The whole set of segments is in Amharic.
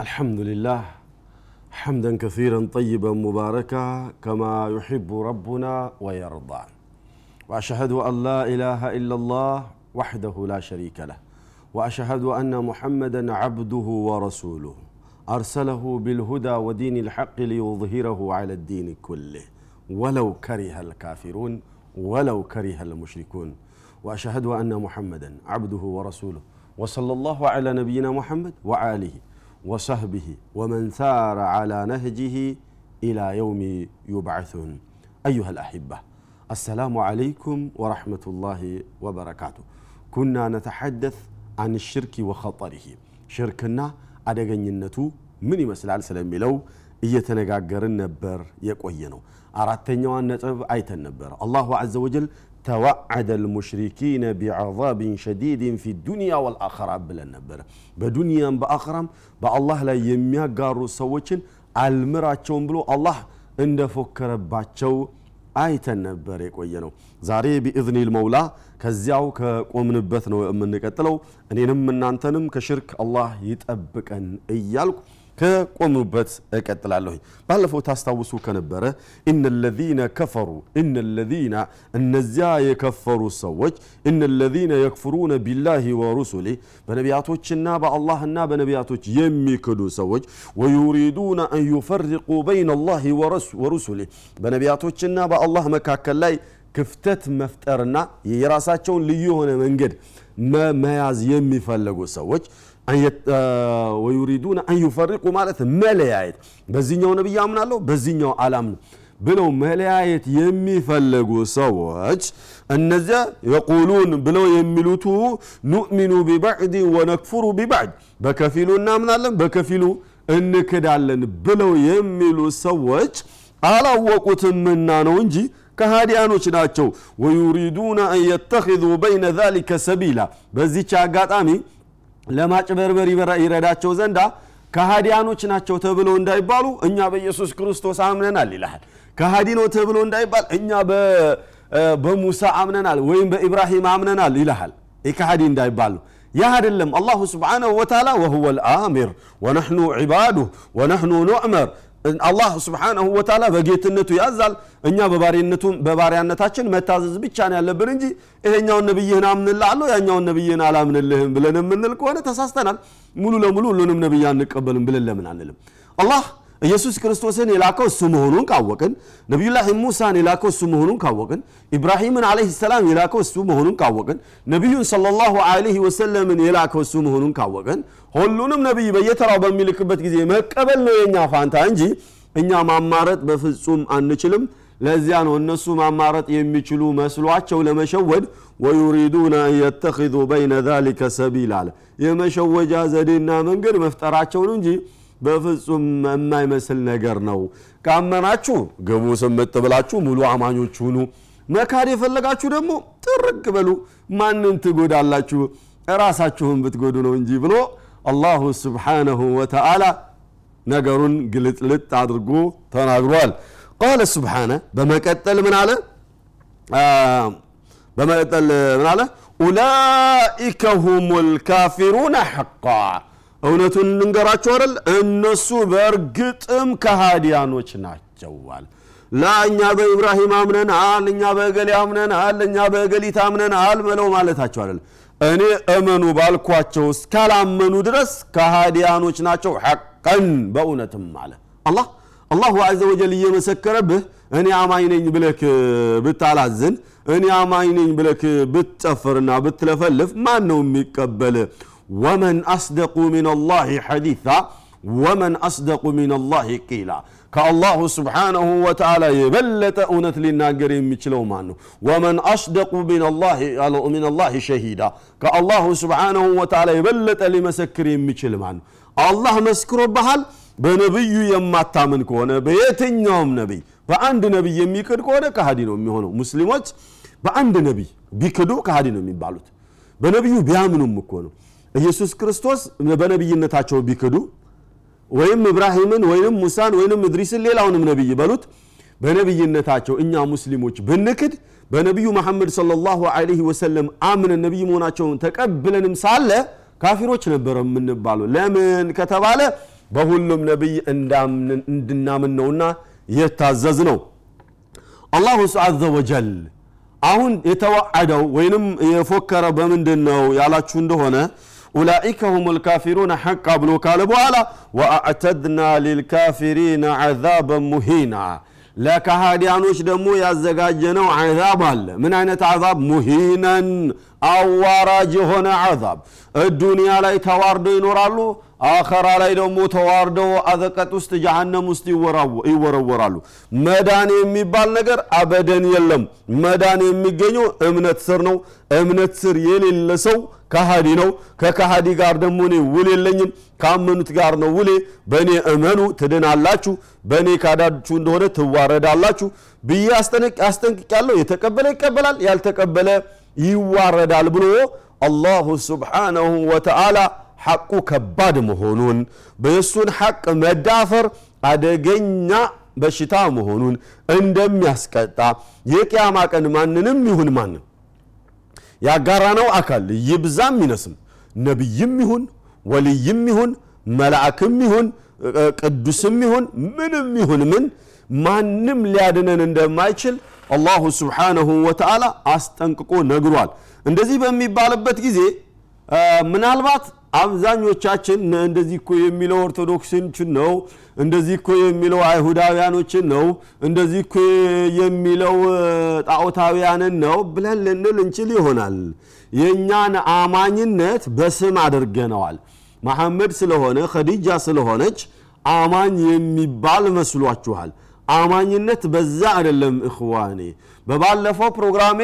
الحمد لله. حمدا كثيرا طيبا مباركا كما يحب ربنا ويرضى. وأشهد أن لا إله إلا الله وحده لا شريك له. وأشهد أن محمدا عبده ورسوله. أرسله بالهدى ودين الحق ليظهره على الدين كله. ولو كره الكافرون ولو كره المشركون. وأشهد أن محمدا عبده ورسوله. وصلى الله على نبينا محمد وآله وصحبه ومن سار على نهجه إلى يوم يبعثون أيها الأحبة السلام عليكم ورحمة الله وبركاته كنا نتحدث عن الشرك وخطره شركنا አደገኝነቱ ምን ይመስላል ስለሚለው እየተነጋገርን ነበር የቆየ ነው አራተኛዋን ነጥብ አይተን ነበር አላሁ አዘ ወጀል ተዋዓደ ልሙሽሪኪነ ቢዐዛብን ሸዲድን ፊ ዱንያ ወልአኸራ ብለን ነበረ በዱንያም በአኸራም በአላህ ላይ የሚያጋሩ ሰዎችን አልምራቸውም ብሎ አላህ እንደፎከረባቸው አይተን ነበር የቆየ ነው ዛሬ ቢእዝኒል መውላ ከዚያው ከቆምንበት ነው የምንቀጥለው። እኔንም እናንተንም ከሽርክ አላህ ይጠብቀን እያልኩ ከቆምኑበት እቀጥላለሁኝ። ባለፈው ታስታውሱ ከነበረ እነ ለዚነ ከፈሩ እነ ለዚነ እነዚያ የከፈሩ ሰዎች እነ ለዚነ የክፍሩነ ቢላሂ ወሩሱሊ በነቢያቶችና በአላህና በነቢያቶች የሚክዱ ሰዎች ወዩሪዱነ አን ዩፈርቁ በይነ አላህ ወሩሱሊ በነቢያቶችና በአላህ መካከል ላይ ክፍተት መፍጠርና የራሳቸውን ልዩ የሆነ መንገድ መያዝ የሚፈለጉ ሰዎች ወዩሪዱነ አን ማለት መለያየት። በዚህኛው ነቢይ አምናለሁ በዚህኛው አላምንም ብለው መለያየት የሚፈለጉ ሰዎች እነዚያ የቁሉን ብለው የሚሉቱ ኑእሚኑ ቢባዕድ ወነክፉሩ ቢባዕድ በከፊሉ እናምናለን በከፊሉ እንክዳለን ብለው የሚሉ ሰዎች አላወቁትምና ነው እንጂ ከሃዲያኖች ናቸው። ወዩሪዱነ አን የተኪዙ በይነ ዛሊከ ሰቢላ። በዚች አጋጣሚ ለማጭበርበር ይረዳቸው ዘንዳ ከሃዲያኖች ናቸው ተብለው እንዳይባሉ እኛ በኢየሱስ ክርስቶስ አምነናል ይልሃል። ከሃዲ ነው ተብሎ እንዳይባል እኛ በሙሳ አምነናል ወይም በኢብራሂም አምነናል ይልሃል። ከሃዲ እንዳይባሉ ያ አይደለም። አላሁ ስብሓንሁ ወተላ ወሁወ ልአሚር ወነሕኑ ዒባዱህ ወነሕኑ ኑዕመር አላህ ስብሓንሁ ወተላ በጌትነቱ ያዛል። እኛ በባሪያነታችን መታዘዝ ብቻ ነው ያለብን እንጂ ይሄኛውን ነብይህን አምንልሃለሁ ያኛውን ነብይህን አላምንልህም ብለን የምንል ከሆነ ተሳስተናል። ሙሉ ለሙሉ ሁሉንም ነብይ አንቀበልም ብለን ለምን አንልም? አላህ ኢየሱስ ክርስቶስን የላከው እሱ መሆኑን ካወቅን ነቢዩላህ ሙሳን የላከው እሱ መሆኑን ካወቅን ኢብራሂምን አለህ ሰላም የላከው እሱ መሆኑን ካወቅን ነቢዩን ሰለላሁ ዐለይሂ ወሰለምን የላከው እሱ መሆኑን ካወቅን ሁሉንም ነቢይ በየተራው በሚልክበት ጊዜ መቀበል ነው የእኛ ፋንታ እንጂ እኛ ማማረጥ በፍጹም አንችልም። ለዚያ ነው እነሱ ማማረጥ የሚችሉ መስሏቸው ለመሸወድ ወዩሪዱነ አን የተኪዙ በይነ ሰቢል አለ የመሸወጃ ዘዴና መንገድ መፍጠራቸውን እንጂ በፍጹም የማይመስል ነገር ነው። ካመናችሁ ግቡ ስምጥ ብላችሁ ሙሉ አማኞች ሁኑ። መካድ የፈለጋችሁ ደግሞ ጥርቅ በሉ። ማንን ትጎዳላችሁ? ራሳችሁን ብትጎዱ ነው እንጂ ብሎ አላሁ ስብሓነሁ ወተዓላ ነገሩን ግልጥልጥ አድርጎ ተናግሯል። ቃለ ስብሓነ በመቀጠል ምን አለ? በመቀጠል ምን አለ? ኡላኢከ ሁም ልካፊሩነ ሐቃ እውነቱን እንንገራቸው አይደል? እነሱ በእርግጥም ከሃዲያኖች ናቸዋል ላ እኛ በኢብራሂም አምነናል እኛ በእገሌ አምነናል እኛ በእገሊት አምነናል መለው ማለታቸው አይደል? እኔ እመኑ ባልኳቸው እስካላመኑ ድረስ ከሃዲያኖች ናቸው ሐቀን በእውነትም አለ። አላህ አላሁ አዘ ወጀል እየመሰከረብህ እኔ አማኝ ነኝ ብለክ ብታላዝን እኔ አማኝ ነኝ ብለክ ብትጨፍርና ብትለፈልፍ ማን ነው የሚቀበል ወመን አስደቁ ላህ ሐዲታ ወመን አስደቁ ላህ ቂላ። ከአላሁ ስብሓንሁ ወተዓላ የበለጠ እውነት ሊናገር የሚችለው ማን ነው? ወመን አስደቁ ላህ ሸሂዳ። ከአላሁ ስብሓንሁ ወተዓላ የበለጠ ሊመሰክር የሚችል ማን ነው? አላህ መስክሮብሃል። በነቢዩ የማታምን ከሆነ በየትኛውም ነቢይ በአንድ ነቢይ የሚክድ ከሆነ ከሃዲ ነው የሚሆነው። ሙስሊሞች በአንድ ነቢይ ቢክዱ ከሃዲ ነው የሚባሉት። በነቢዩ ቢያምኑም እኮ ነው ኢየሱስ ክርስቶስ በነቢይነታቸው ቢክዱ ወይም እብራሂምን ወይም ሙሳን ወይም እድሪስን ሌላውንም ነቢይ በሉት በነቢይነታቸው እኛ ሙስሊሞች ብንክድ በነቢዩ መሐመድ ሰለላሁ ዐለይሂ ወሰለም አምነን ነቢይ መሆናቸውን ተቀብለንም ሳለ ካፊሮች ነበረ የምንባለው። ለምን ከተባለ በሁሉም ነቢይ እንድናምን ነውና የታዘዝ ነው አላሁ አዘ ወጀል አሁን የተዋዓደው ወይንም የፎከረ በምንድን ነው ያላችሁ እንደሆነ ኡላኢከ ሁም ልካፊሩን ሐቃ ብሎ ካለ በኋላ ወአዕተድና ሊልካፊሪን ዓዛበን ሙሂና። ለካሃዲያኖች ደግሞ ያዘጋጀነው ዓዛብ አለ። ምን አይነት ዓዛብ ሙሂነን አዋራጅ የሆነ ዓዛብ ዱንያ ላይ ተዋርደው ይኖራሉ አኸራ ላይ ደግሞ ተዋርደው አዘቀጥ ውስጥ ጀሃነም ውስጥ ይወረወራሉ። መዳን የሚባል ነገር አበደን የለም። መዳን የሚገኘው እምነት ስር ነው። እምነት ስር የሌለ ሰው ከሃዲ ነው። ከከሃዲ ጋር ደግሞ እኔ ውል የለኝም። ካመኑት ጋር ነው ውሌ። በእኔ እመኑ ትድናላችሁ። በእኔ ካዳችሁ እንደሆነ ትዋረዳላችሁ ብዬ አስጠንቅቅ ያለው የተቀበለ ይቀበላል ያልተቀበለ ይዋረዳል ብሎ አላሁ ስብሓነሁ ወተዓላ ሐቁ ከባድ መሆኑን በየሱን ሐቅ መዳፈር አደገኛ በሽታ መሆኑን እንደሚያስቀጣ የቅያማ ቀን ማንንም ይሁን ማንም ያጋራነው አካል ይብዛም ይነስም ነቢይም ይሁን ወልይም ይሁን መላእክም ይሁን ቅዱስም ይሁን ምንም ይሁን ምን ማንም ሊያድነን እንደማይችል አላሁ ስብሓነሁ ወተዓላ አስጠንቅቆ ነግሯል። እንደዚህ በሚባልበት ጊዜ ምናልባት አብዛኞቻችን እንደዚህ እኮ የሚለው ኦርቶዶክሶችን ነው እንደዚህ እኮ የሚለው አይሁዳውያኖችን ነው እንደዚህ እኮ የሚለው ጣዖታውያንን ነው ብለን ልንል እንችል ይሆናል። የእኛን አማኝነት በስም አድርገነዋል። መሐመድ ስለሆነ ኸዲጃ ስለሆነች አማኝ የሚባል መስሏችኋል። አማኝነት በዛ አይደለም እኽዋኔ። በባለፈው ፕሮግራሜ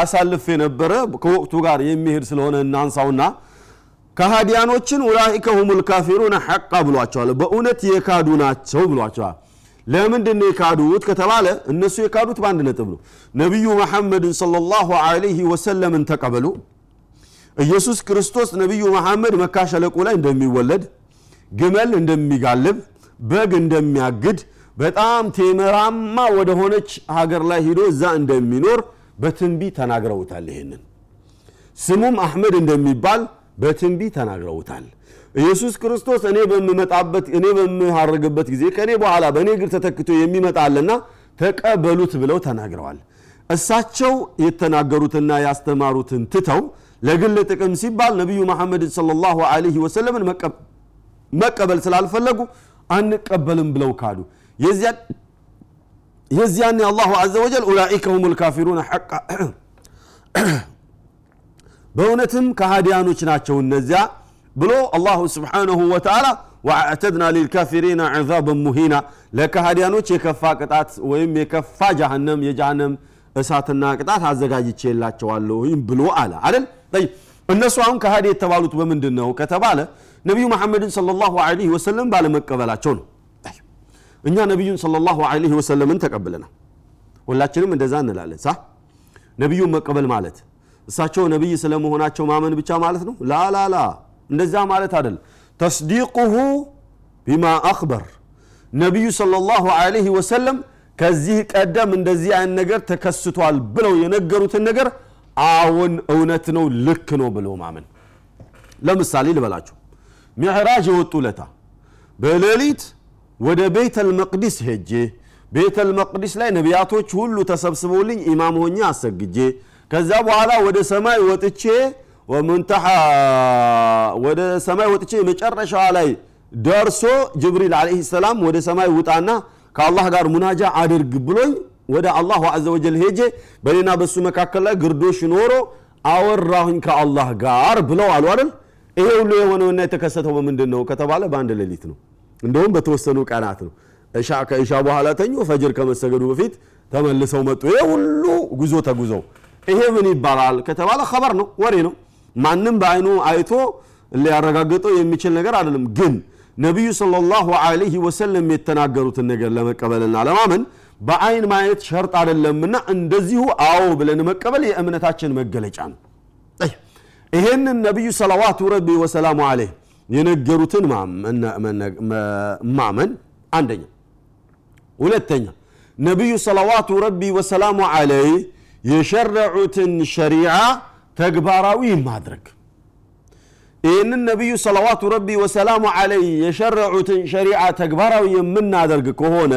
አሳልፍ የነበረ ከወቅቱ ጋር የሚሄድ ስለሆነ እናንሳውና ከሃዲያኖችን ኡላኢከ ሁሙል ካፊሩን ሐቃ ብሏቸዋል። በእውነት የካዱ ናቸው ብሏቸዋል። ለምንድን የካዱት ከተባለ እነሱ የካዱት በአንድ ነጥብ ነው። ነቢዩ መሐመድን ሰለላሁ ዐለይሂ ወሰለምን ተቀበሉ። ኢየሱስ ክርስቶስ ነቢዩ መሐመድ መካ ሸለቆ ላይ እንደሚወለድ ግመል እንደሚጋልብ በግ እንደሚያግድ በጣም ቴመራማ ወደ ሆነች ሀገር ላይ ሂዶ እዛ እንደሚኖር በትንቢት ተናግረውታል። ይሄንን ስሙም አሕመድ እንደሚባል በትንቢት ተናግረውታል። ኢየሱስ ክርስቶስ እኔ በምመጣበት እኔ በምሃርግበት ጊዜ ከእኔ በኋላ በእኔ እግር ተተክቶ የሚመጣልና ተቀበሉት ብለው ተናግረዋል። እሳቸው የተናገሩትና ያስተማሩትን ትተው ለግል ጥቅም ሲባል ነቢዩ መሐመድን ሰለላሁ ዐለይሂ ወሰለምን መቀበል ስላልፈለጉ አንቀበልም ብለው ካዱ። የዚያን አላሁ አዘ ወጀል ኡላኢከ ሁም ልካፊሩን ሐቃ በእውነትም ከሃዲያኖች ናቸው እነዚያ ብሎ አላሁ ስብሓንሁ ወተዓላ ወአዕተድና ሊልካፊሪና ዕዛበን ሙሂና ለከሃዲያኖች የከፋ ቅጣት ወይም የከፋ ጃሃንም የጃሃንም እሳትና ቅጣት አዘጋጅቼላቸዋለሁ ብሎ አለ አይደል? እነሱ አሁን ከሃዲ የተባሉት በምንድን ነው ከተባለ ነቢዩ መሐመድን ሰለላሁ ዐለይሂ ወሰለም ባለመቀበላቸው ነው። እኛ ነቢዩን ሰለላሁ ዐለይሂ ወሰለምን ተቀብለናል። ሁላችንም እንደዛ እንላለን። ሳ? ነቢዩን መቀበል ማለት እሳቸው ነቢይ ስለመሆናቸው ማመን ብቻ ማለት ነው? ላላላ እንደዛ ማለት አይደል? ተስዲቁሁ ቢማ አክበር ነቢዩ ሰለላሁ ዐለይሂ ወሰለም ከዚህ ቀደም እንደዚህ አይነት ነገር ተከስቷል ብለው የነገሩትን ነገር አዎን እውነት ነው ልክ ነው ብሎ ማመን። ለምሳሌ ልበላችሁ ሚዕራጅ የወጡ ለታ በሌሊት ወደ ቤተል መቅዲስ ሄጄ ቤተል መቅዲስ ላይ ነቢያቶች ሁሉ ተሰብስበውልኝ ኢማም ሆኜ አሰግጄ ከዛ በኋላ ወደ ሰማይ ወጥቼ ወሙንተሓ ወደ ሰማይ ወጥቼ መጨረሻዋ ላይ ደርሶ ጅብሪል ዓለይሂ ሰላም ወደ ሰማይ ውጣና ከአላህ ጋር ሙናጃ አድርግ ብሎኝ ወደ አላሁ አዘ ወጀል ሄጄ በኔና በሱ መካከል ላይ ግርዶሽ ኖሮ አወራሁኝ ከአላህ ጋር ብለው አሉ አይደል? ይሄ ሁሉ የሆነውና የተከሰተው በምንድን ነው ከተባለ በአንድ ሌሊት ነው። እንደውም በተወሰኑ ቀናት ነው። እሻ ከእሻ በኋላ ተኙ ፈጅር ከመሰገዱ በፊት ተመልሰው መጡ። ይሄ ሁሉ ጉዞ ተጉዘው ይሄ ምን ይባላል ከተባለ ኸበር ነው ወሬ ነው። ማንም በአይኑ አይቶ ሊያረጋግጠው የሚችል ነገር አይደለም። ግን ነቢዩ ሰለላሁ ዐለይሂ ወሰለም የተናገሩትን ነገር ለመቀበልና ለማመን በአይን ማየት ሸርጥ አይደለምና እንደዚሁ አዎ ብለን መቀበል የእምነታችን መገለጫ ነው። ይሄንን ነቢዩ ሰለዋቱ ረቢ ወሰላሙ አለይህ የነገሩትን ማመን አንደኛ። ሁለተኛ ነቢዩ ሰለዋቱ ረቢ ወሰላሙ አለይህ የሸረዑትን ሸሪዓ ተግባራዊ ማድረግ። ይህንን ነቢዩ ሰለዋቱ ረቢ ወሰላሙ አለይ የሸረዑትን ሸሪዓ ተግባራዊ የምናደርግ ከሆነ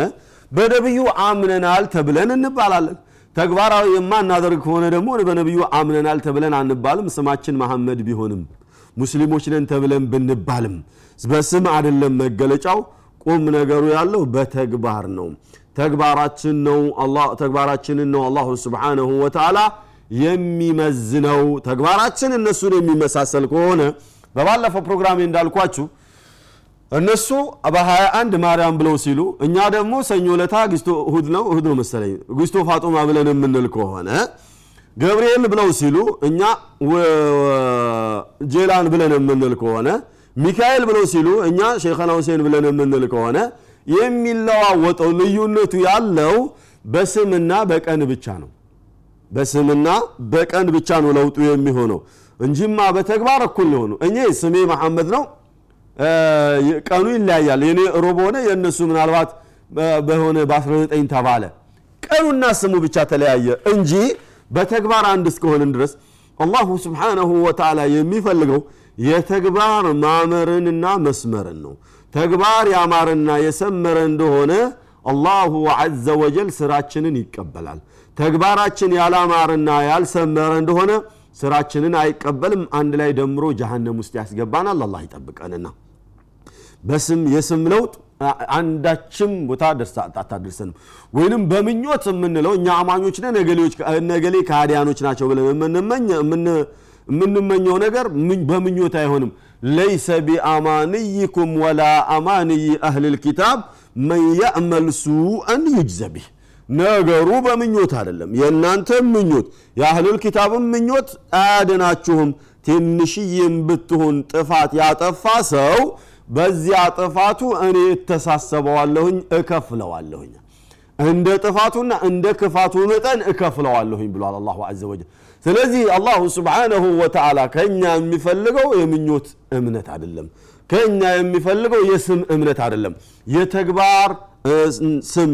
በነቢዩ አምነናል ተብለን እንባላለን። ተግባራዊ የማናደርግ ከሆነ ደግሞ በነቢዩ አምነናል ተብለን አንባልም። ስማችን መሐመድ ቢሆንም ሙስሊሞች ነን ተብለን ብንባልም በስም አይደለም መገለጫው ቁም ነገሩ ያለው በተግባር ነው ተግባራችን ነው ተግባራችንን ነው አላሁ ስብሓንሁ ወተዓላ የሚመዝነው። ተግባራችን እነሱን የሚመሳሰል ከሆነ በባለፈው ፕሮግራሜ እንዳልኳችሁ እነሱ በ21 ማርያም ብለው ሲሉ እኛ ደግሞ ሰኞ ለታ ግስቶ እሁድ ነው። እሁድ ነው መሰለኝ። ግስቶ ፋጡማ ብለን የምንል ከሆነ ገብርኤል ብለው ሲሉ እኛ ጄላን ብለን የምንል ከሆነ ሚካኤል ብለው ሲሉ እኛ ሼኸና ሁሴን ብለን የምንል ከሆነ የሚለዋወጠው ልዩነቱ ያለው በስምና በቀን ብቻ ነው። በስምና በቀን ብቻ ነው ለውጡ የሚሆነው እንጂማ በተግባር እኩል ሊሆኑ እኔ ስሜ መሐመድ ነው። ቀኑ ይለያያል። የኔ ሮብ ሆነ የእነሱ ምናልባት በሆነ በ19 ተባለ። ቀኑና ስሙ ብቻ ተለያየ እንጂ በተግባር አንድ እስከሆንን ድረስ አላሁ ስብሓነሁ ወተዓላ የሚፈልገው የተግባር ማመርንና መስመርን ነው ተግባር ያማረና የሰመረ እንደሆነ አላሁ ዐዘ ወጀል ስራችንን ይቀበላል። ተግባራችን ያላማርና ያልሰመረ እንደሆነ ስራችንን አይቀበልም። አንድ ላይ ደምሮ ጀሃነም ውስጥ ያስገባናል። አላህ ይጠብቀንና በስም የስም ለውጥ አንዳችም ቦታ አታደርሰንም። ወይንም በምኞት የምንለው እኛ አማኞች ነገሌ ከሃዲያኖች ናቸው ብለን የምንመኘው ነገር በምኞት አይሆንም ለይሰ ቢአማንይኩም ወላ አማንይ አህል ልኪታብ መን ያዕመል ሱአን ዩጅዘ ቢህ ነገሩ በምኞት አይደለም። የእናንተ ምኞት የአህሉል ኪታብም ምኞት አያድናችሁም። ትንሽዬም ብትሆን ጥፋት ያጠፋ ሰው በዚያ ጥፋቱ እኔ እተሳሰበዋለሁኝ እከፍለዋለሁኝ። እንደ ጥፋቱና እንደ ክፋቱ መጠን እከፍለዋለሁኝ ብሏል አላሁ አዘ ወጀል ስለዚህ አላሁ ስብሓነሁ ወተዓላ ከእኛ የሚፈልገው የምኞት እምነት አይደለም። ከእኛ የሚፈልገው የስም እምነት አይደለም። የተግባር ስም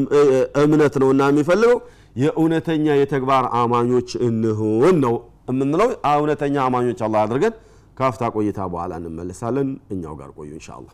እምነት ነው እና የሚፈልገው የእውነተኛ የተግባር አማኞች እንሁን ነው የምንለው። እውነተኛ አማኞች አላህ አድርገን ካፍታ ቆይታ በኋላ እንመለሳለን። እኛው ጋር ቆዩ እንሻ አላህ